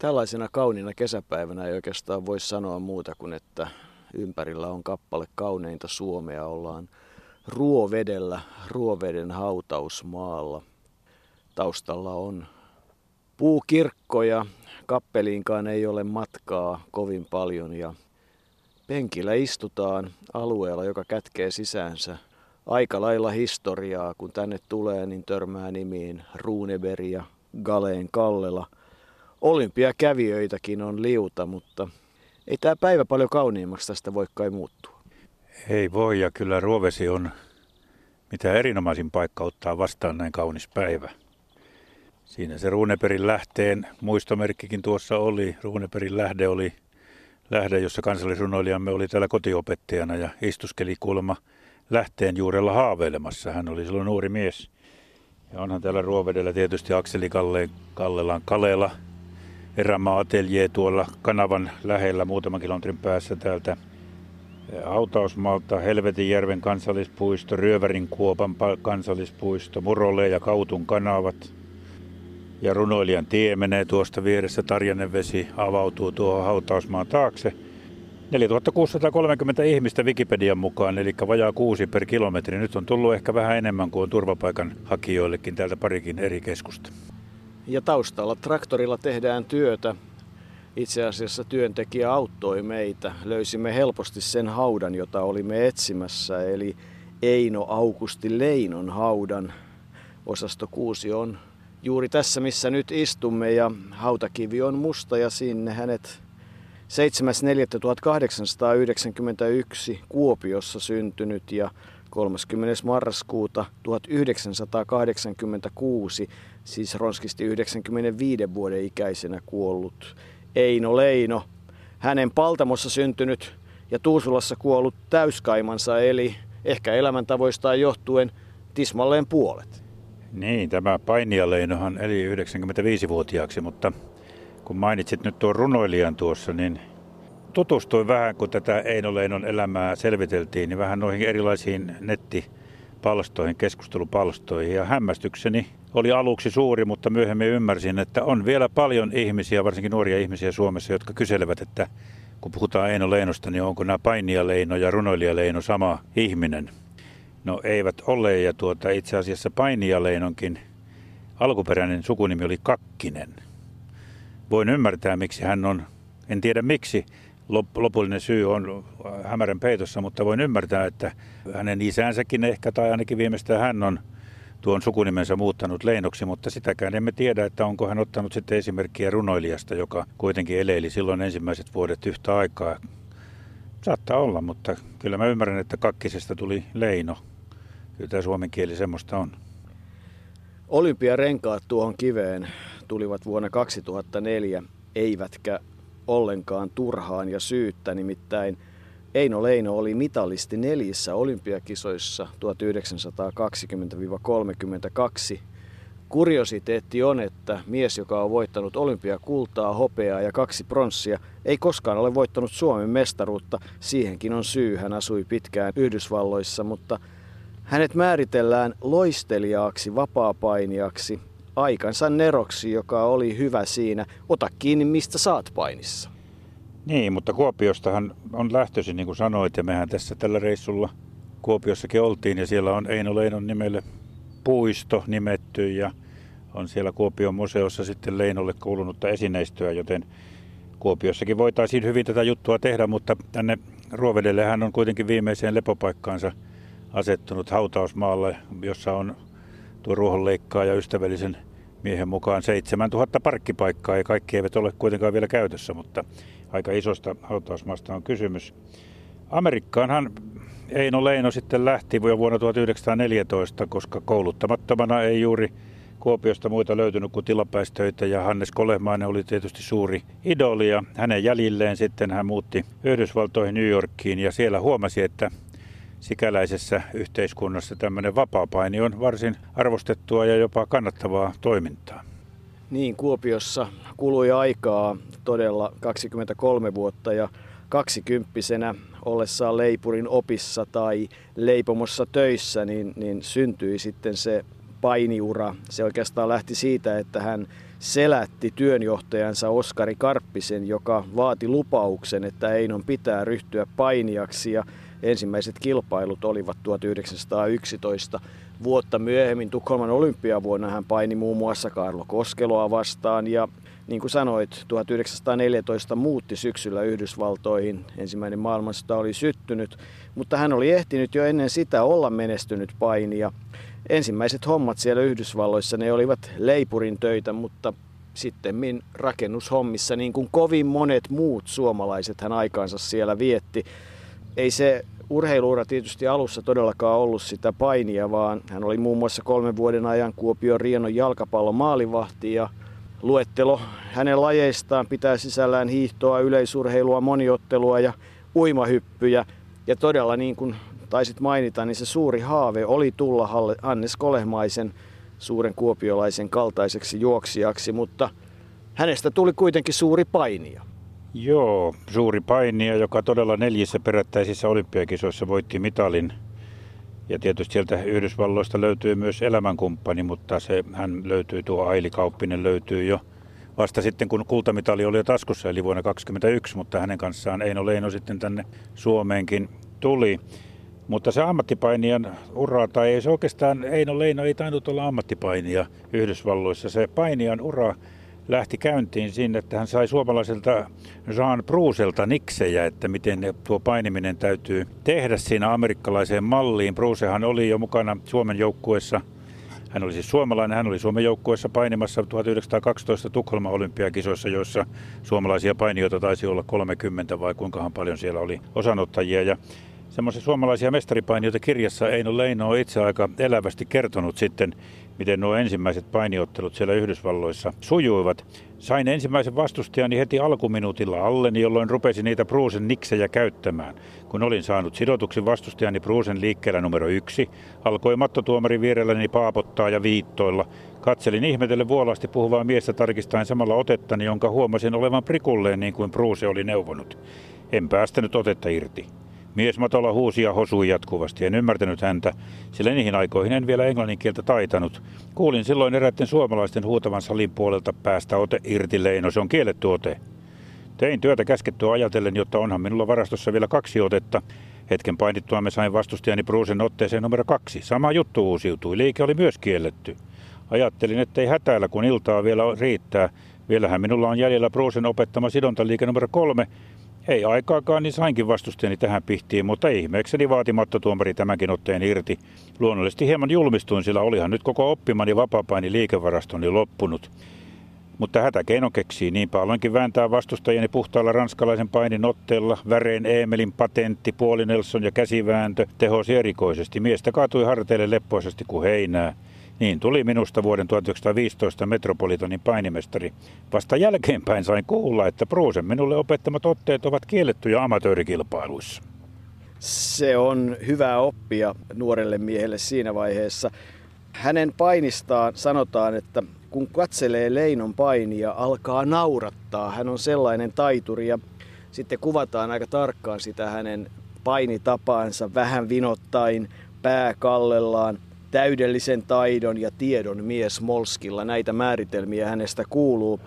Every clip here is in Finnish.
Tällaisena kauniina kesäpäivänä ei oikeastaan voi sanoa muuta kuin, että ympärillä on kappale kauneinta Suomea. Ollaan Ruovedellä, Ruoveden hautausmaalla. Taustalla on puukirkko ja kappeliinkaan ei ole matkaa kovin paljon ja penkillä istutaan alueella, joka kätkee sisäänsä aika lailla historiaa. Kun tänne tulee, niin törmää nimiin Runeberg ja Galeen Kallela – olympiakävijöitäkin on liuta, mutta ei tämä päivä paljon kauniimmaksi tästä voi kai muuttua. Ei voi ja kyllä Ruovesi on mitä erinomaisin paikka ottaa vastaan näin kaunis päivä. Siinä se Runeperin lähteen muistomerkkikin tuossa oli. Runeperin lähde oli lähde, jossa kansallisrunoilijamme oli täällä kotiopettajana ja istuskeli kuulemma lähteen juurella haaveilemassa. Hän oli silloin nuori mies. Ja onhan täällä Ruovedellä tietysti Akseli Kalle, Kallelan Kalela, erämaa atelier tuolla kanavan lähellä muutaman kilometrin päässä täältä Hautausmaalta, Helvetinjärven kansallispuisto, Ryövärin kuopan kansallispuisto, Murole ja Kautun kanavat. Ja runoilijan tie menee tuosta vieressä, Tarjanevesi avautuu tuohon hautausmaan taakse. 4630 ihmistä Wikipedian mukaan, eli vajaa kuusi per kilometri. Nyt on tullut ehkä vähän enemmän kuin turvapaikan hakijoillekin täältä parikin eri keskusta ja taustalla traktorilla tehdään työtä. Itse asiassa työntekijä auttoi meitä. Löysimme helposti sen haudan, jota olimme etsimässä, eli Eino Aukusti Leinon haudan. Osasto 6 on juuri tässä, missä nyt istumme, ja hautakivi on musta, ja sinne hänet 7.4.1891 Kuopiossa syntynyt ja 30. marraskuuta 1986 siis ronskisti 95 vuoden ikäisenä kuollut Eino Leino. Hänen Paltamossa syntynyt ja Tuusulassa kuollut täyskaimansa eli ehkä elämäntavoistaan johtuen tismalleen puolet. Niin, tämä Painia Leinohan eli 95-vuotiaaksi, mutta kun mainitsit nyt tuon runoilijan tuossa, niin tutustuin vähän, kun tätä Eino Leinon elämää selviteltiin, niin vähän noihin erilaisiin nettipalstoihin, keskustelupalstoihin. Ja hämmästykseni oli aluksi suuri, mutta myöhemmin ymmärsin, että on vielä paljon ihmisiä, varsinkin nuoria ihmisiä Suomessa, jotka kyselevät, että kun puhutaan Eino Leinosta, niin onko nämä Painia Leino ja Runoilija Leino sama ihminen? No eivät ole, ja tuota, itse asiassa Painia Leinonkin alkuperäinen sukunimi oli Kakkinen. Voin ymmärtää, miksi hän on, en tiedä miksi, lopullinen syy on hämärän peitossa, mutta voin ymmärtää, että hänen isänsäkin ehkä, tai ainakin viimeistään hän on tuon sukunimensä muuttanut Leinoksi, mutta sitäkään emme tiedä, että onko hän ottanut sitten esimerkkiä runoilijasta, joka kuitenkin eleili silloin ensimmäiset vuodet yhtä aikaa. Saattaa olla, mutta kyllä mä ymmärrän, että kakkisesta tuli Leino. Kyllä tämä suomen kieli semmoista on. Olympiarenkaat tuohon kiveen tulivat vuonna 2004, eivätkä ollenkaan turhaan ja syyttä, nimittäin – Eino Leino oli mitalisti neljässä olympiakisoissa 1920-32. Kuriositeetti on, että mies, joka on voittanut olympiakultaa, hopeaa ja kaksi pronssia, ei koskaan ole voittanut Suomen mestaruutta. Siihenkin on syy. Hän asui pitkään Yhdysvalloissa, mutta hänet määritellään loistelijaaksi, vapaapainijaksi, aikansa neroksi, joka oli hyvä siinä. Ota kiinni, mistä saat painissa. Niin, mutta Kuopiostahan on lähtöisin, niin kuin sanoit, ja mehän tässä tällä reissulla Kuopiossakin oltiin, ja siellä on Eino Leinon nimelle puisto nimetty, ja on siellä Kuopion museossa sitten Leinolle kuulunutta esineistöä, joten Kuopiossakin voitaisiin hyvin tätä juttua tehdä, mutta tänne Ruovedelle hän on kuitenkin viimeiseen lepopaikkaansa asettunut hautausmaalle, jossa on tuo ruohonleikkaa ja ystävällisen miehen mukaan 7000 parkkipaikkaa ja kaikki eivät ole kuitenkaan vielä käytössä, mutta aika isosta hautausmaasta on kysymys. Amerikkaanhan Eino Leino sitten lähti vuonna 1914, koska kouluttamattomana ei juuri Kuopiosta muita löytynyt kuin tilapäistöitä ja Hannes Kolehmainen oli tietysti suuri idoli ja hänen jäljilleen sitten hän muutti Yhdysvaltoihin New Yorkiin ja siellä huomasi, että sikäläisessä yhteiskunnassa tämmöinen vapaapaini on varsin arvostettua ja jopa kannattavaa toimintaa. Niin, Kuopiossa kului aikaa todella 23 vuotta ja kaksikymppisenä ollessaan leipurin opissa tai leipomossa töissä, niin, niin syntyi sitten se painiura. Se oikeastaan lähti siitä, että hän selätti työnjohtajansa Oskari Karppisen, joka vaati lupauksen, että Einon pitää ryhtyä painijaksi ja ensimmäiset kilpailut olivat 1911. Vuotta myöhemmin Tukholman olympiavuonna hän paini muun muassa Karlo Koskeloa vastaan ja niin kuin sanoit, 1914 muutti syksyllä Yhdysvaltoihin. Ensimmäinen maailmansota oli syttynyt, mutta hän oli ehtinyt jo ennen sitä olla menestynyt painija. Ensimmäiset hommat siellä Yhdysvalloissa ne olivat leipurin töitä, mutta sitten rakennushommissa, niin kuin kovin monet muut suomalaiset hän aikaansa siellä vietti. Ei se urheiluura tietysti alussa todellakaan ollut sitä painia, vaan hän oli muun muassa kolmen vuoden ajan Kuopion Rienon jalkapallon maalivahti ja luettelo hänen lajeistaan pitää sisällään hiihtoa, yleisurheilua, moniottelua ja uimahyppyjä. Ja todella niin kuin taisit mainita, niin se suuri haave oli tulla Hannes Kolehmaisen suuren kuopiolaisen kaltaiseksi juoksijaksi, mutta hänestä tuli kuitenkin suuri painija. Joo, suuri painija, joka todella neljissä perättäisissä olympiakisoissa voitti mitalin. Ja tietysti sieltä Yhdysvalloista löytyy myös elämänkumppani, mutta se, hän löytyy, tuo Aili Kauppinen löytyy jo vasta sitten, kun kultamitali oli jo taskussa, eli vuonna 2021, mutta hänen kanssaan Eino Leino sitten tänne Suomeenkin tuli. Mutta se ammattipainijan ura, tai ei se oikeastaan, Eino Leino ei tainnut olla ammattipainija Yhdysvalloissa. Se painijan ura lähti käyntiin siinä, että hän sai suomalaiselta Jean Bruselta niksejä, että miten tuo painiminen täytyy tehdä siinä amerikkalaiseen malliin. Brusehan oli jo mukana Suomen joukkueessa hän oli siis suomalainen, hän oli Suomen joukkueessa painimassa 1912 Tukholman olympiakisoissa, joissa suomalaisia painijoita taisi olla 30 vai kuinkahan paljon siellä oli osanottajia. Ja semmoisia suomalaisia mestaripainijoita kirjassa Eino Leino on itse aika elävästi kertonut sitten, miten nuo ensimmäiset painiottelut siellä Yhdysvalloissa sujuivat. Sain ensimmäisen vastustajani heti alkuminuutilla alleni, jolloin rupesin niitä Bruusen niksejä käyttämään. Kun olin saanut sidotuksi vastustajani Bruusen liikkeellä numero yksi, alkoi mattotuomari vierelläni paapottaa ja viittoilla. Katselin ihmetelle vuolasti puhuvaa miestä tarkistaen samalla otettani, jonka huomasin olevan prikulleen niin kuin Bruuse oli neuvonut. En päästänyt otetta irti. Mies matolla huusi ja hosui jatkuvasti. En ymmärtänyt häntä, sillä niihin aikoihin en vielä englannin kieltä taitanut. Kuulin silloin eräiden suomalaisten huutavan salin puolelta päästä ote irti Leino, se on kielletty ote. Tein työtä käskettyä ajatellen, jotta onhan minulla varastossa vielä kaksi otetta. Hetken painittua me sain vastustajani Bruusen otteeseen numero kaksi. Sama juttu uusiutui, liike oli myös kielletty. Ajattelin, ettei hätäällä, kun iltaa vielä riittää. Vielähän minulla on jäljellä Bruusen opettama sidontaliike numero kolme, ei aikaakaan, niin sainkin vastustajani tähän pihtiin, mutta ihmeekseni vaatimatta tuomari tämänkin otteen irti. Luonnollisesti hieman julmistuin, sillä olihan nyt koko oppimani vapapaini liikevarastoni loppunut. Mutta hätäkeino keksii, niinpä aloinkin vääntää vastustajani puhtaalla ranskalaisen painin otteella. Väreen Eemelin patentti, puoli Nelson ja käsivääntö tehosi erikoisesti. Miestä kaatui harteille leppoisesti kuin heinää. Niin tuli minusta vuoden 1915 Metropolitanin painimestari. Vasta jälkeenpäin sain kuulla, että Bruusen minulle opettamat otteet ovat kiellettyjä amatöörikilpailuissa. Se on hyvä oppia nuorelle miehelle siinä vaiheessa. Hänen painistaan sanotaan, että kun katselee Leinon painia, alkaa naurattaa. Hän on sellainen taituri ja sitten kuvataan aika tarkkaan sitä hänen painitapaansa vähän vinottain, pää kallellaan – täydellisen taidon ja tiedon mies Molskilla. Näitä määritelmiä hänestä kuuluu.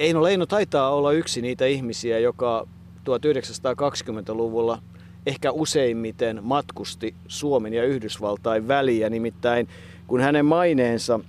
Eino Leino taitaa olla yksi niitä ihmisiä, joka 1920-luvulla ehkä useimmiten matkusti Suomen ja Yhdysvaltain väliä. Nimittäin kun hänen maineensa,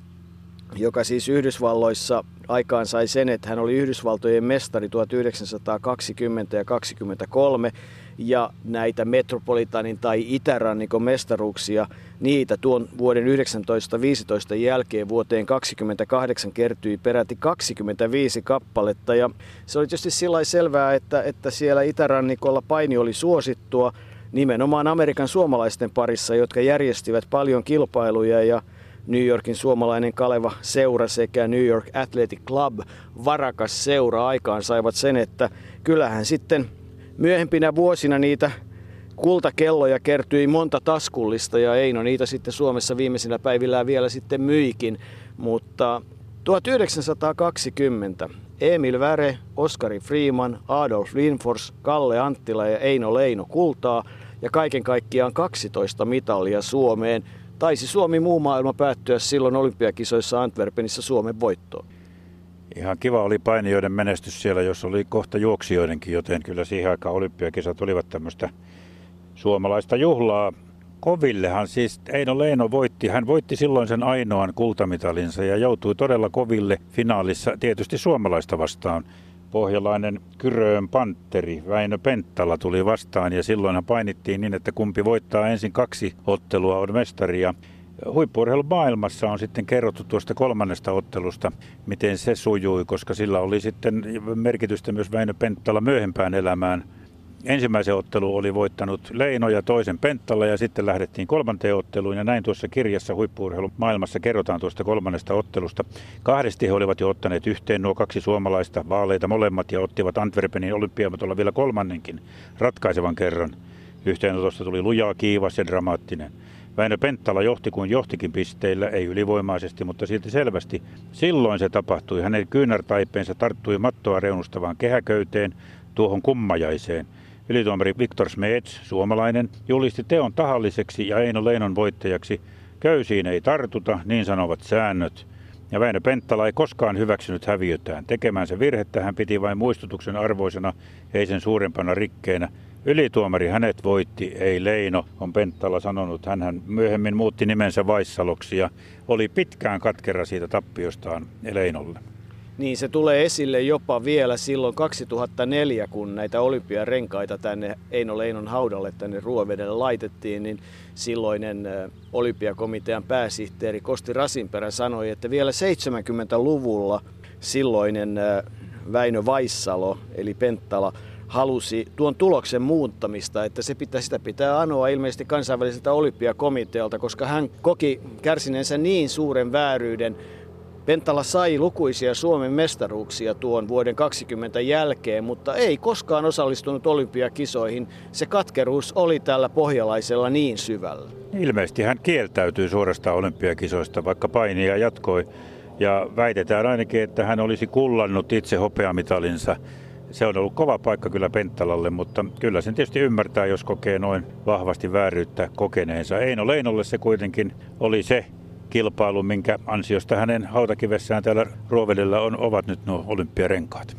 joka siis Yhdysvalloissa aikaan sai sen, että hän oli Yhdysvaltojen mestari 1920 ja 1923, ja näitä Metropolitanin tai Itärannikon mestaruuksia, niitä tuon vuoden 1915 jälkeen vuoteen 28 kertyi peräti 25 kappaletta. Ja se oli tietysti sillä selvää, että, että siellä Itärannikolla paini oli suosittua nimenomaan Amerikan suomalaisten parissa, jotka järjestivät paljon kilpailuja ja New Yorkin suomalainen Kaleva seura sekä New York Athletic Club varakas seura aikaan saivat sen, että kyllähän sitten myöhempinä vuosina niitä kultakelloja kertyi monta taskullista ja Eino niitä sitten Suomessa viimeisinä päivillä vielä sitten myikin. Mutta 1920 Emil Väre, Oskari Freeman, Adolf Lindfors, Kalle Anttila ja Eino Leino kultaa ja kaiken kaikkiaan 12 mitalia Suomeen. Taisi Suomi muu maailma päättyä silloin olympiakisoissa Antwerpenissa Suomen voittoon. Ihan kiva oli painijoiden menestys siellä, jos oli kohta juoksijoidenkin, joten kyllä siihen aikaan olympiakisat olivat tämmöistä suomalaista juhlaa. Kovillehan siis Eino Leino voitti. Hän voitti silloin sen ainoan kultamitalinsa ja joutui todella koville finaalissa tietysti suomalaista vastaan. Pohjalainen Kyröön Panteri Väinö Penttala tuli vastaan ja silloinhan painittiin niin, että kumpi voittaa ensin kaksi ottelua on mestaria. Huippuurheilun maailmassa on sitten kerrottu tuosta kolmannesta ottelusta, miten se sujui, koska sillä oli sitten merkitystä myös Väinö Penttala myöhempään elämään – ensimmäisen ottelu oli voittanut Leino ja toisen Penttalla ja sitten lähdettiin kolmanteen otteluun ja näin tuossa kirjassa huippuurheilun maailmassa kerrotaan tuosta kolmannesta ottelusta. Kahdesti he olivat jo ottaneet yhteen nuo kaksi suomalaista vaaleita molemmat ja ottivat Antwerpenin olympiamatolla vielä kolmannenkin ratkaisevan kerran. Yhteenotosta tuli lujaa, kiivas ja dramaattinen. Väinö Penttala johti kuin johtikin pisteillä, ei ylivoimaisesti, mutta silti selvästi. Silloin se tapahtui. Hänen kyynärtaipeensa tarttui mattoa reunustavaan kehäköyteen, tuohon kummajaiseen – Ylituomari Viktor Smets, suomalainen, julisti teon tahalliseksi ja Eino Leinon voittajaksi. Köysiin ei tartuta, niin sanovat säännöt. Ja Väinö Penttala ei koskaan hyväksynyt häviötään. Tekemänsä virhettä hän piti vain muistutuksen arvoisena, ei sen suurempana rikkeenä. Ylituomari hänet voitti, ei Leino, on Penttala sanonut. Hän myöhemmin muutti nimensä Vaissaloksi ja oli pitkään katkera siitä tappiostaan Leinolle niin se tulee esille jopa vielä silloin 2004, kun näitä olympiarenkaita tänne Eino Leinon haudalle tänne Ruovedelle laitettiin, niin silloinen olympiakomitean pääsihteeri Kosti Rasinperä sanoi, että vielä 70-luvulla silloinen Väinö Vaissalo, eli Penttala, halusi tuon tuloksen muuttamista, että se pitää, sitä pitää anoa ilmeisesti kansainväliseltä olympiakomitealta, koska hän koki kärsineensä niin suuren vääryyden Pentala sai lukuisia Suomen mestaruuksia tuon vuoden 20 jälkeen, mutta ei koskaan osallistunut olympiakisoihin. Se katkeruus oli tällä pohjalaisella niin syvällä. Ilmeisesti hän kieltäytyi suorasta olympiakisoista, vaikka painia jatkoi. Ja väitetään ainakin, että hän olisi kullannut itse hopeamitalinsa. Se on ollut kova paikka kyllä Penttalalle, mutta kyllä sen tietysti ymmärtää, jos kokee noin vahvasti vääryyttä kokeneensa. Eino Leinolle se kuitenkin oli se kilpailu, minkä ansiosta hänen hautakivessään täällä Ruovedellä on, ovat nyt nuo olympiarenkaat.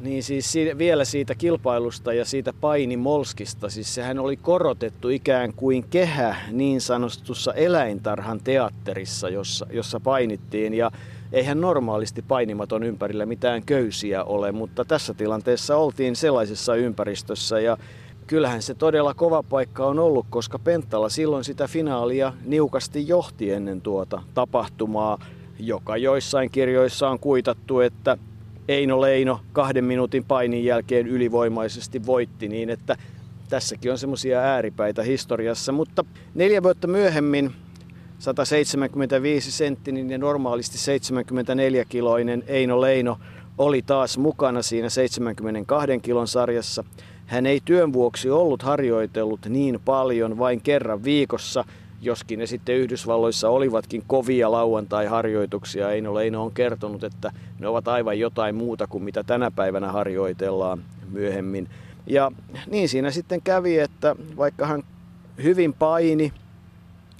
Niin siis vielä siitä kilpailusta ja siitä painimolskista, siis sehän oli korotettu ikään kuin kehä niin sanotussa eläintarhan teatterissa, jossa, jossa painittiin. Ja eihän normaalisti painimaton ympärillä mitään köysiä ole, mutta tässä tilanteessa oltiin sellaisessa ympäristössä ja kyllähän se todella kova paikka on ollut, koska Penttala silloin sitä finaalia niukasti johti ennen tuota tapahtumaa, joka joissain kirjoissa on kuitattu, että Eino Leino kahden minuutin painin jälkeen ylivoimaisesti voitti, niin että tässäkin on semmoisia ääripäitä historiassa. Mutta neljä vuotta myöhemmin 175 senttinen ja normaalisti 74-kiloinen Eino Leino oli taas mukana siinä 72 kilon sarjassa – hän ei työn vuoksi ollut harjoitellut niin paljon vain kerran viikossa, joskin ne sitten Yhdysvalloissa olivatkin kovia lauantai-harjoituksia. Eino Leino on kertonut, että ne ovat aivan jotain muuta kuin mitä tänä päivänä harjoitellaan myöhemmin. Ja niin siinä sitten kävi, että vaikka hän hyvin paini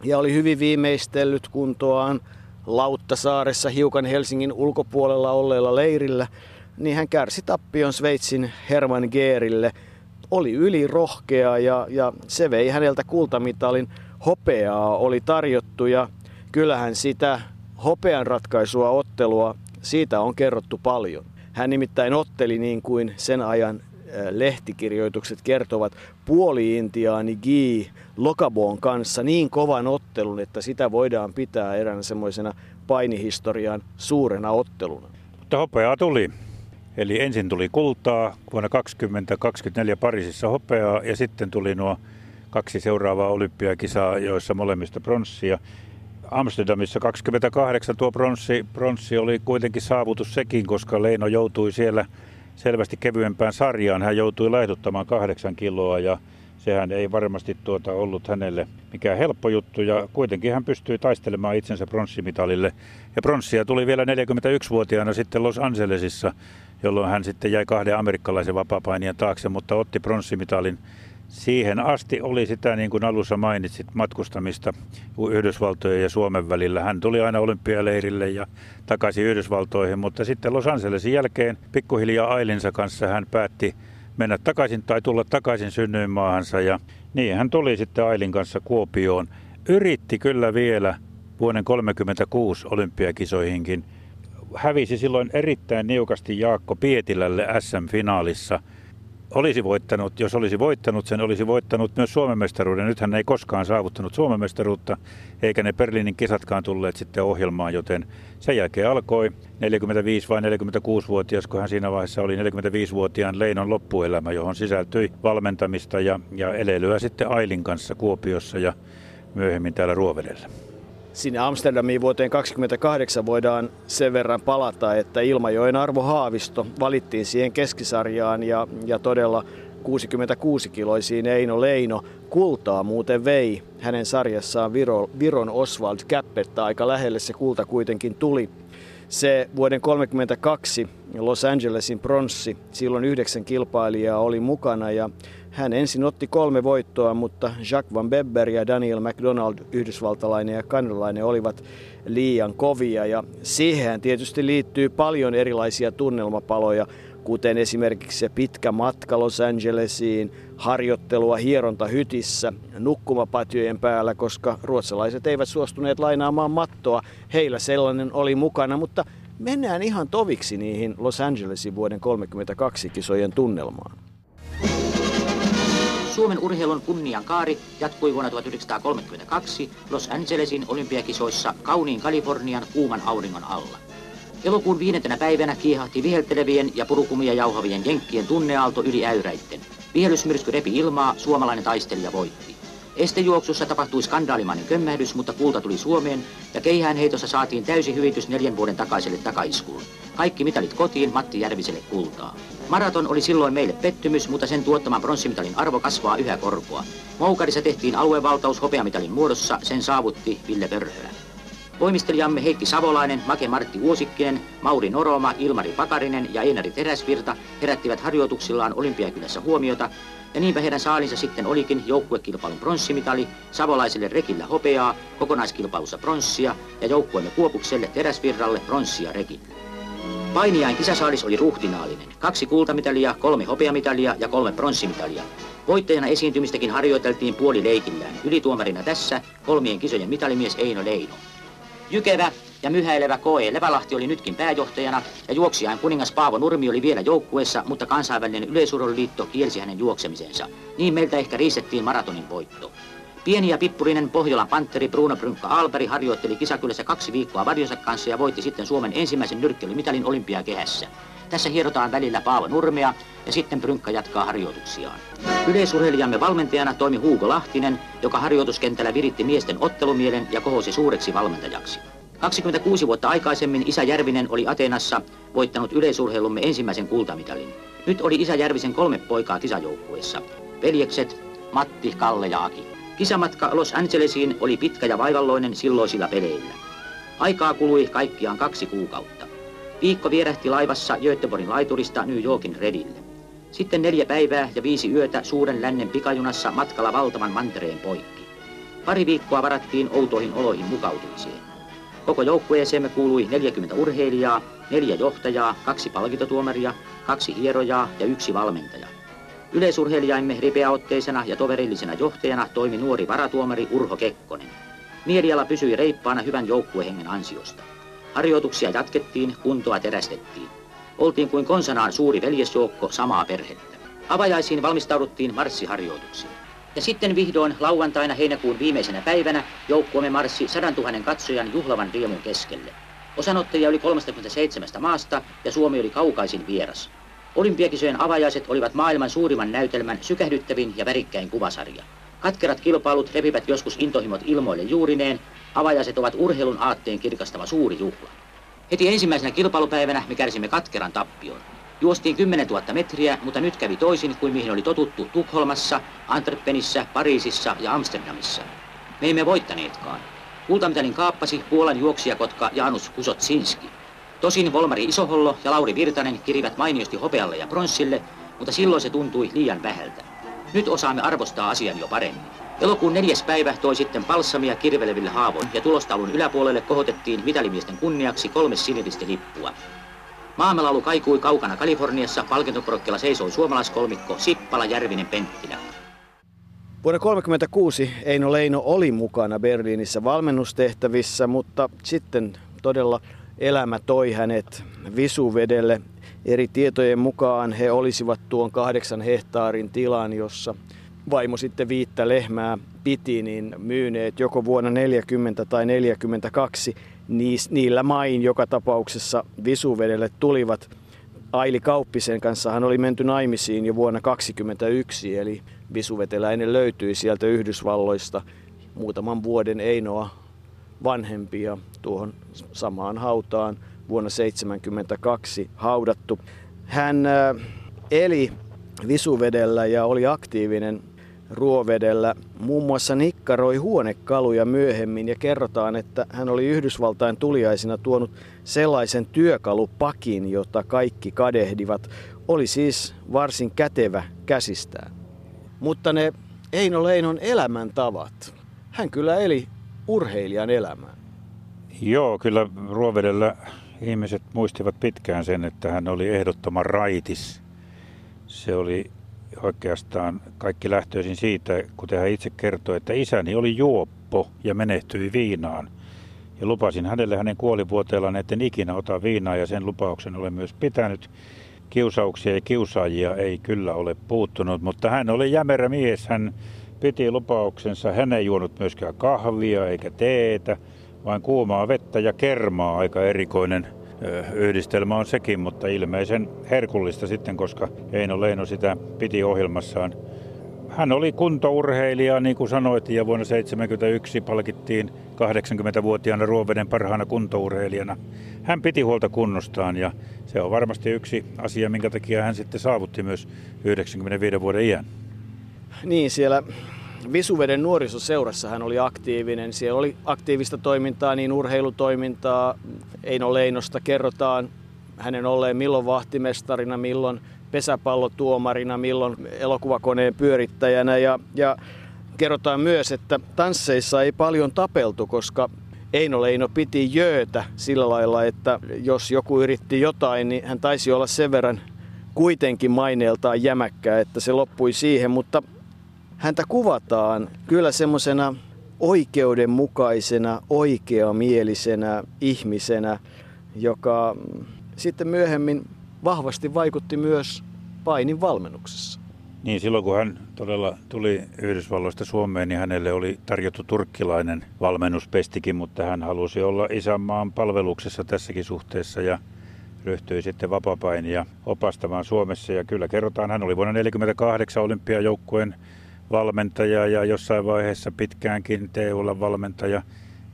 ja oli hyvin viimeistellyt kuntoaan Lauttasaaressa hiukan Helsingin ulkopuolella olleella leirillä, niin hän kärsi tappion Sveitsin Herman Geerille – oli ylirohkea ja, ja se vei häneltä kultamitalin. Hopeaa oli tarjottu ja kyllähän sitä hopean ratkaisua ottelua, siitä on kerrottu paljon. Hän nimittäin otteli niin kuin sen ajan lehtikirjoitukset kertovat puoli-intiaani Gi Lokabon kanssa niin kovan ottelun, että sitä voidaan pitää eräänä semmoisena painihistorian suurena otteluna. Mutta hopeaa tuli. Eli ensin tuli kultaa vuonna 2024 Pariisissa hopeaa ja sitten tuli nuo kaksi seuraavaa olympiakisaa, joissa molemmista pronssia. Amsterdamissa 28 tuo pronssi, pronssi oli kuitenkin saavutus sekin, koska Leino joutui siellä selvästi kevyempään sarjaan. Hän joutui laihduttamaan kahdeksan kiloa ja sehän ei varmasti tuota ollut hänelle mikään helppo juttu ja kuitenkin hän pystyi taistelemaan itsensä pronssimitalille. Ja pronssia tuli vielä 41-vuotiaana sitten Los Angelesissa jolloin hän sitten jäi kahden amerikkalaisen vapaapainijan taakse, mutta otti pronssimitalin siihen asti oli sitä, niin kuin alussa mainitsit, matkustamista Yhdysvaltojen ja Suomen välillä. Hän tuli aina olympialeirille ja takaisin Yhdysvaltoihin, mutta sitten Los Angelesin jälkeen pikkuhiljaa Ailinsa kanssa hän päätti mennä takaisin tai tulla takaisin synnyinmaahansa ja niin hän tuli sitten Ailin kanssa Kuopioon. Yritti kyllä vielä vuoden 1936 olympiakisoihinkin. Hävisi silloin erittäin niukasti Jaakko Pietilälle SM-finaalissa – olisi voittanut, jos olisi voittanut sen, olisi voittanut myös Suomen mestaruuden. Nythän ei koskaan saavuttanut Suomen mestaruutta, eikä ne Berliinin kisatkaan tulleet sitten ohjelmaan, joten sen jälkeen alkoi 45 vai 46-vuotias, kun hän siinä vaiheessa oli 45-vuotiaan Leinon loppuelämä, johon sisältyi valmentamista ja, ja elelyä sitten Ailin kanssa Kuopiossa ja myöhemmin täällä Ruovedellä. Sinne Amsterdamiin vuoteen 2028 voidaan sen verran palata, että Ilmajoen Arvo Haavisto valittiin siihen keskisarjaan ja, ja todella 66-kiloisiin Eino Leino kultaa muuten vei hänen sarjassaan Viro, Viron Oswald Käppettä. Aika lähelle se kulta kuitenkin tuli. Se vuoden 1932 Los Angelesin pronssi, silloin yhdeksän kilpailijaa oli mukana ja hän ensin otti kolme voittoa, mutta Jacques Van Bebber ja Daniel McDonald, yhdysvaltalainen ja kanadalainen, olivat liian kovia. Ja siihen tietysti liittyy paljon erilaisia tunnelmapaloja, kuten esimerkiksi se pitkä matka Los Angelesiin, harjoittelua hierontahytissä, nukkumapatjojen päällä, koska ruotsalaiset eivät suostuneet lainaamaan mattoa. Heillä sellainen oli mukana, mutta mennään ihan toviksi niihin Los Angelesin vuoden 1932 kisojen tunnelmaan. Suomen urheilun kunnian kaari jatkui vuonna 1932 Los Angelesin olympiakisoissa kauniin Kalifornian kuuman auringon alla. Elokuun viidentenä päivänä kiehahti viheltelevien ja purukumia jauhavien jenkkien tunneaalto yli äyräitten. Vihelysmyrsky repi ilmaa, suomalainen taistelija voitti. Estejuoksussa tapahtui skandaalimainen kömmähdys, mutta kulta tuli Suomeen ja keihään heitossa saatiin täysi hyvitys neljän vuoden takaiselle takaiskuun. Kaikki mitalit kotiin Matti Järviselle kultaa. Maraton oli silloin meille pettymys, mutta sen tuottaman pronssimitalin arvo kasvaa yhä korkoa. Moukarissa tehtiin aluevaltaus hopeamitalin muodossa, sen saavutti Ville Pörhölä. Voimistelijamme Heikki Savolainen, Make Martti Uosikkinen, Mauri Noroma, Ilmari Pakarinen ja Einari Teräsvirta herättivät harjoituksillaan Olympiakylässä huomiota, ja niinpä heidän saalinsa sitten olikin joukkuekilpailun pronssimitali, savolaiselle rekillä hopeaa, kokonaiskilpailussa pronssia ja joukkueemme Kuopukselle Teräsvirralle pronssia rekillä. Painiain kisasaalis oli ruhtinaallinen. Kaksi kultamitalia, kolme hopeamitalia ja kolme pronssimitalia. Voittajana esiintymistäkin harjoiteltiin puoli leikillään. Ylituomarina tässä kolmien kisojen mitalimies Eino Leino. Jykevä ja myhäilevä K.E. Levälahti oli nytkin pääjohtajana ja juoksijain kuningas Paavo Nurmi oli vielä joukkueessa, mutta kansainvälinen yleisurheiluliitto kielsi hänen juoksemisensa. Niin meiltä ehkä riistettiin maratonin voitto. Pieni ja pippurinen Pohjolan panteri Bruno Brynkka Alberi harjoitteli kisakylässä kaksi viikkoa varjonsa kanssa ja voitti sitten Suomen ensimmäisen nyrkkeilymitalin olympiakehässä. Tässä hierotaan välillä Paavo Nurmea ja sitten Brynkka jatkaa harjoituksiaan. Yleisurheilijamme valmentajana toimi Hugo Lahtinen, joka harjoituskentällä viritti miesten ottelumielen ja kohosi suureksi valmentajaksi. 26 vuotta aikaisemmin Isä Järvinen oli Ateenassa voittanut yleisurheilumme ensimmäisen kultamitalin. Nyt oli Isä Järvisen kolme poikaa kisajoukkueessa. Veljekset Matti, Kalle ja Aki. Kisamatka Los Angelesiin oli pitkä ja vaivalloinen silloisilla peleillä. Aikaa kului kaikkiaan kaksi kuukautta. Viikko vierähti laivassa Göteborgin laiturista New Yorkin redille. Sitten neljä päivää ja viisi yötä suuren lännen pikajunassa matkalla valtavan mantereen poikki. Pari viikkoa varattiin outoihin oloihin mukautumiseen. Koko joukkueeseemme kuului 40 urheilijaa, neljä johtajaa, kaksi palkintotuomaria, kaksi hierojaa ja yksi valmentaja. Yleisurheilijaimme ripeäotteisena ja toverillisena johtajana toimi nuori varatuomari Urho Kekkonen. Mieliala pysyi reippaana hyvän joukkuehengen ansiosta. Harjoituksia jatkettiin, kuntoa terästettiin. Oltiin kuin konsanaan suuri veljesjoukko samaa perhettä. Avajaisiin valmistauduttiin marssiharjoituksiin. Ja sitten vihdoin lauantaina heinäkuun viimeisenä päivänä joukkueemme marssi 100 000 katsojan juhlavan riemun keskelle. Osanottajia oli 37 maasta ja Suomi oli kaukaisin vieras. Olympiakisojen avajaiset olivat maailman suurimman näytelmän sykähdyttävin ja värikkäin kuvasarja. Katkerat kilpailut repivät joskus intohimot ilmoille juurineen, avajaiset ovat urheilun aatteen kirkastava suuri juhla. Heti ensimmäisenä kilpailupäivänä me kärsimme katkeran tappion. Juostiin 10 000 metriä, mutta nyt kävi toisin kuin mihin oli totuttu Tukholmassa, Antwerpenissä, Pariisissa ja Amsterdamissa. Me emme voittaneetkaan. Kultamitalin kaappasi Puolan juoksijakotka Janus Kusotsinski. Tosin Volmari Isohollo ja Lauri Virtanen kirivät mainiosti hopealle ja pronssille, mutta silloin se tuntui liian vähältä. Nyt osaamme arvostaa asian jo paremmin. Elokuun neljäs päivä toi sitten palsamia kirveleville haavoin ja tulostaulun yläpuolelle kohotettiin vitalimiesten kunniaksi kolme siniristä lippua. Maamelaulu kaikui kaukana Kaliforniassa, palkintokorokkella seisoi suomalaiskolmikko Sippala Järvinen Penttilä. Vuonna 1936 Eino Leino oli mukana Berliinissä valmennustehtävissä, mutta sitten todella elämä toi hänet visuvedelle. Eri tietojen mukaan he olisivat tuon kahdeksan hehtaarin tilan, jossa vaimo sitten viittä lehmää piti, niin myyneet joko vuonna 40 tai 42 niillä main joka tapauksessa visuvedelle tulivat. Aili Kauppisen kanssa hän oli menty naimisiin jo vuonna 2021, eli visuveteläinen löytyi sieltä Yhdysvalloista muutaman vuoden Einoa vanhempia tuohon samaan hautaan vuonna 1972 haudattu. Hän äh, eli visuvedellä ja oli aktiivinen ruovedellä. Muun muassa nikkaroi huonekaluja myöhemmin ja kerrotaan, että hän oli Yhdysvaltain tuliaisina tuonut sellaisen työkalupakin, jota kaikki kadehdivat. Oli siis varsin kätevä käsistään. Mutta ne Eino Leinon elämäntavat, hän kyllä eli urheilijan elämää. Joo, kyllä Ruovedellä ihmiset muistivat pitkään sen, että hän oli ehdottoman raitis. Se oli oikeastaan kaikki lähtöisin siitä, kuten hän itse kertoi, että isäni oli juoppo ja menehtyi viinaan. Ja lupasin hänelle hänen kuolivuoteellaan, että en ikinä ota viinaa ja sen lupauksen olen myös pitänyt. Kiusauksia ja kiusaajia ei kyllä ole puuttunut, mutta hän oli jämerä mies. Hän piti lupauksensa. Hän ei juonut myöskään kahvia eikä teetä, vaan kuumaa vettä ja kermaa. Aika erikoinen yhdistelmä on sekin, mutta ilmeisen herkullista sitten, koska Eino Leino sitä piti ohjelmassaan. Hän oli kuntourheilija, niin kuin sanoit, ja vuonna 1971 palkittiin 80-vuotiaana Ruoveden parhaana kuntourheilijana. Hän piti huolta kunnostaan ja se on varmasti yksi asia, minkä takia hän sitten saavutti myös 95 vuoden iän. Niin, siellä Visuveden nuorisoseurassa hän oli aktiivinen. Siellä oli aktiivista toimintaa, niin urheilutoimintaa. Eino Leinosta kerrotaan hänen olleen milloin vahtimestarina, milloin pesäpallotuomarina, milloin elokuvakoneen pyörittäjänä. Ja, ja kerrotaan myös, että tansseissa ei paljon tapeltu, koska Eino Leino piti jöötä sillä lailla, että jos joku yritti jotain, niin hän taisi olla sen verran kuitenkin maineeltaan jämäkkää, että se loppui siihen, mutta häntä kuvataan kyllä semmoisena oikeudenmukaisena, oikeamielisenä ihmisenä, joka sitten myöhemmin vahvasti vaikutti myös painin valmennuksessa. Niin, silloin kun hän todella tuli Yhdysvalloista Suomeen, niin hänelle oli tarjottu turkkilainen valmennuspestikin, mutta hän halusi olla isänmaan palveluksessa tässäkin suhteessa ja ryhtyi sitten vapapainia opastamaan Suomessa. Ja kyllä kerrotaan, hän oli vuonna 1948 olympiajoukkueen valmentaja ja jossain vaiheessa pitkäänkin TUlla valmentaja.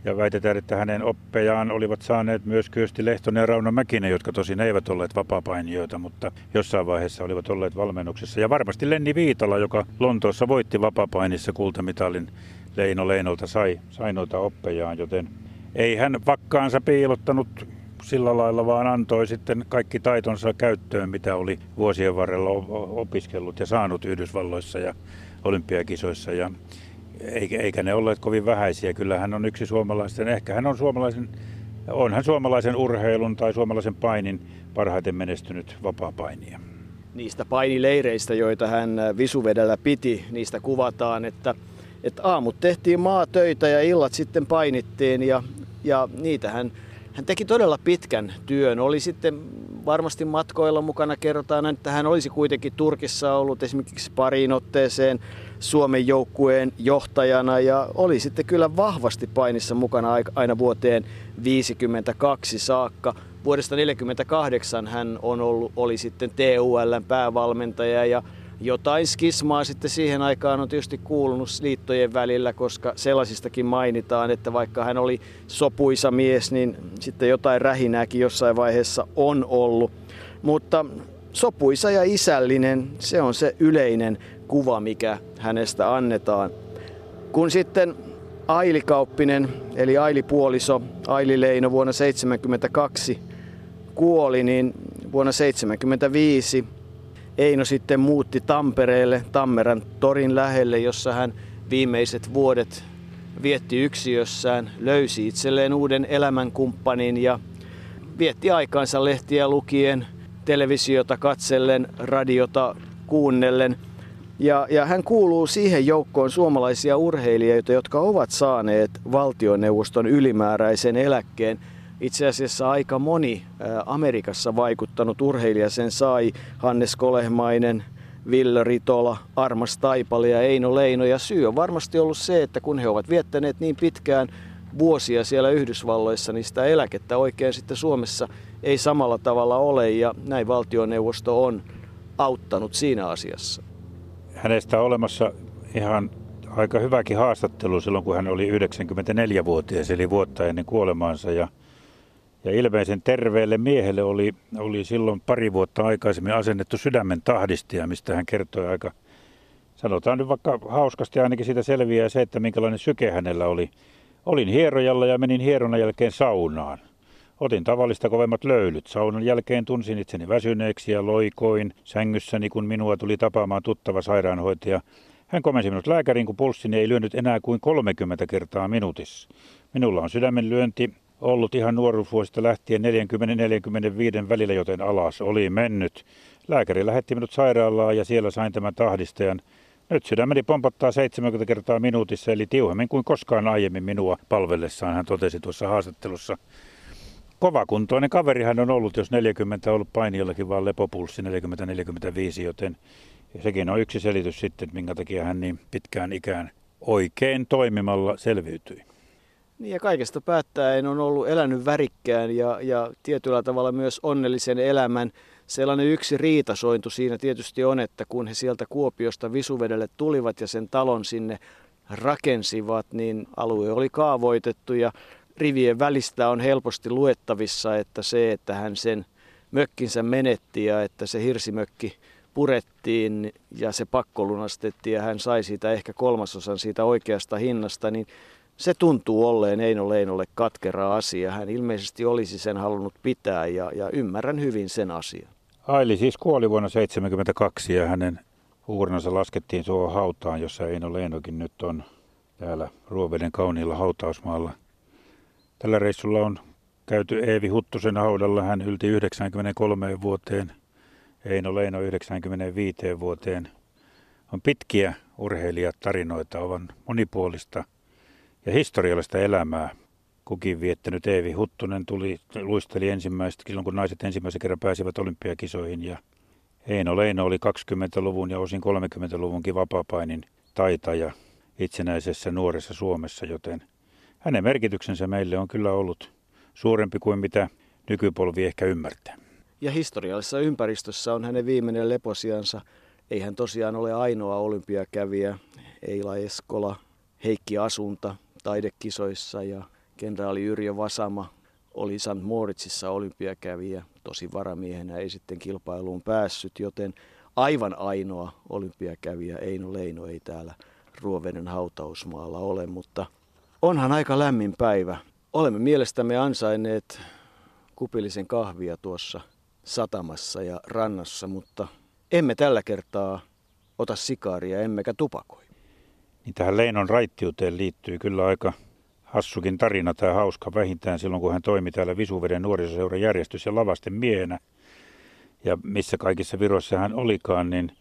Ja väitetään, että hänen oppejaan olivat saaneet myös Kyösti Lehtonen ja Rauno Mäkinen, jotka tosin eivät olleet vapaapainijoita, mutta jossain vaiheessa olivat olleet valmennuksessa. Ja varmasti Lenni Viitala, joka Lontoossa voitti vapaapainissa kultamitalin Leino Leinolta, sai, sai noita oppejaan, joten ei hän vakkaansa piilottanut sillä lailla, vaan antoi sitten kaikki taitonsa käyttöön, mitä oli vuosien varrella opiskellut ja saanut Yhdysvalloissa ja olympiakisoissa. Ja eikä, eikä ne olleet kovin vähäisiä. Kyllä hän on yksi suomalaisten, ehkä hän on suomalaisen, on hän suomalaisen urheilun tai suomalaisen painin parhaiten menestynyt vapaa-painija. Niistä painileireistä, joita hän visuvedellä piti, niistä kuvataan, että, että aamut tehtiin maatöitä ja illat sitten painittiin ja, ja niitä hän, hän teki todella pitkän työn. Oli sitten varmasti matkoilla mukana kerrotaan, että hän olisi kuitenkin Turkissa ollut esimerkiksi pariin otteeseen Suomen joukkueen johtajana ja oli sitten kyllä vahvasti painissa mukana aina vuoteen 52 saakka. Vuodesta 1948 hän on ollut, oli sitten TULn päävalmentaja ja jotain skismaa sitten siihen aikaan on tietysti kuulunut liittojen välillä, koska sellaisistakin mainitaan, että vaikka hän oli sopuisa mies, niin sitten jotain rähinääkin jossain vaiheessa on ollut. Mutta sopuisa ja isällinen, se on se yleinen kuva, mikä hänestä annetaan. Kun sitten Aili Kauppinen, eli Aili puoliso, Aili Leino vuonna 1972 kuoli, niin vuonna 1975 Eino sitten muutti Tampereelle, Tammeran torin lähelle, jossa hän viimeiset vuodet vietti yksiössään, löysi itselleen uuden elämänkumppanin ja vietti aikaansa lehtiä lukien, televisiota katsellen, radiota kuunnellen. Ja, ja hän kuuluu siihen joukkoon suomalaisia urheilijoita, jotka ovat saaneet valtioneuvoston ylimääräisen eläkkeen. Itse asiassa aika moni Amerikassa vaikuttanut urheilija sen sai. Hannes Kolehmainen, Ville Ritola, Armas Taipale ja Eino Leino. Ja syy on varmasti ollut se, että kun he ovat viettäneet niin pitkään vuosia siellä Yhdysvalloissa, niin sitä eläkettä oikein sitten Suomessa ei samalla tavalla ole. Ja näin valtioneuvosto on auttanut siinä asiassa. Hänestä on olemassa ihan aika hyväkin haastattelu silloin, kun hän oli 94-vuotias, eli vuotta ennen kuolemaansa. Ja ja ilmeisen terveelle miehelle oli, oli silloin pari vuotta aikaisemmin asennettu sydämen tahdistia, mistä hän kertoi aika, sanotaan nyt vaikka hauskasti ainakin siitä selviää se, että minkälainen syke hänellä oli. Olin hierojalla ja menin hieronnan jälkeen saunaan. Otin tavallista kovemmat löylyt. Saunan jälkeen tunsin itseni väsyneeksi ja loikoin sängyssäni, kun minua tuli tapaamaan tuttava sairaanhoitaja. Hän komensi minut lääkäriin, kun pulssini ei lyönyt enää kuin 30 kertaa minuutissa. Minulla on sydämen lyönti ollut ihan nuoruusvuosista lähtien 40-45 välillä, joten alas oli mennyt. Lääkäri lähetti minut sairaalaan ja siellä sain tämän tahdistajan. Nyt sydämeni pompottaa 70 kertaa minuutissa, eli tiuhemmin kuin koskaan aiemmin minua palvellessaan, hän totesi tuossa haastattelussa. Kovakuntoinen kaveri hän on ollut, jos 40 on ollut painijallakin, vaan lepopulssi 40-45, joten sekin on yksi selitys sitten, minkä takia hän niin pitkään ikään oikein toimimalla selviytyi. Niin ja kaikesta päättäen on ollut elänyt värikkään ja, ja tietyllä tavalla myös onnellisen elämän. Sellainen yksi riitasointu siinä tietysti on, että kun he sieltä Kuopiosta Visuvedelle tulivat ja sen talon sinne rakensivat, niin alue oli kaavoitettu ja rivien välistä on helposti luettavissa, että se, että hän sen mökkinsä menetti ja että se hirsimökki purettiin ja se pakkolunastettiin ja hän sai siitä ehkä kolmasosan siitä oikeasta hinnasta, niin se tuntuu olleen Eino Leinolle katkera asia. Hän ilmeisesti olisi sen halunnut pitää ja, ja ymmärrän hyvin sen asian. Aili siis kuoli vuonna 1972 ja hänen uurnansa laskettiin tuohon hautaan, jossa Eino Leinokin nyt on täällä Ruoveden kauniilla hautausmaalla. Tällä reissulla on käyty Eevi Huttusen haudalla. Hän ylti 93 vuoteen, Eino Leino 95 vuoteen. On pitkiä urheilijatarinoita, on monipuolista – ja historiallista elämää. Kukin viettänyt Eevi Huttunen tuli, luisteli ensimmäistä, silloin kun naiset ensimmäisen kerran pääsivät olympiakisoihin ja Eino Leino oli 20-luvun ja osin 30-luvunkin vapapainin taitaja itsenäisessä nuoressa Suomessa, joten hänen merkityksensä meille on kyllä ollut suurempi kuin mitä nykypolvi ehkä ymmärtää. Ja historiallisessa ympäristössä on hänen viimeinen leposiansa. Ei hän tosiaan ole ainoa olympiakävijä. Eila Eskola, Heikki Asunta, taidekisoissa ja kenraali Yrjö Vasama oli St. Moritzissa olympiakävijä. Tosi varamiehenä ei sitten kilpailuun päässyt, joten aivan ainoa olympiakävijä Eino Leino ei täällä Ruoveden hautausmaalla ole, mutta onhan aika lämmin päivä. Olemme mielestämme ansainneet kupillisen kahvia tuossa satamassa ja rannassa, mutta emme tällä kertaa ota sikaaria emmekä tupakoi niin tähän Leinon raittiuteen liittyy kyllä aika hassukin tarina tai hauska vähintään silloin, kun hän toimi täällä Visuveden nuorisoseuran järjestys- ja lavasten miehenä. Ja missä kaikissa viroissa hän olikaan, niin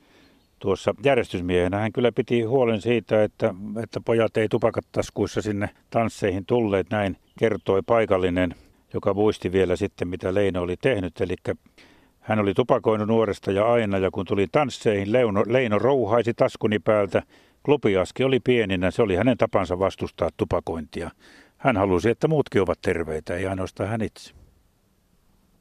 tuossa järjestysmiehenä hän kyllä piti huolen siitä, että, että pojat ei tupakat taskuissa sinne tansseihin tulleet. Näin kertoi paikallinen, joka muisti vielä sitten, mitä Leino oli tehnyt. Eli hän oli tupakoinut nuoresta ja aina, ja kun tuli tansseihin, Leino, Leino rouhaisi taskuni päältä Klubiaski oli pieninä, se oli hänen tapansa vastustaa tupakointia. Hän halusi, että muutkin ovat terveitä, ei ainoastaan hän itse.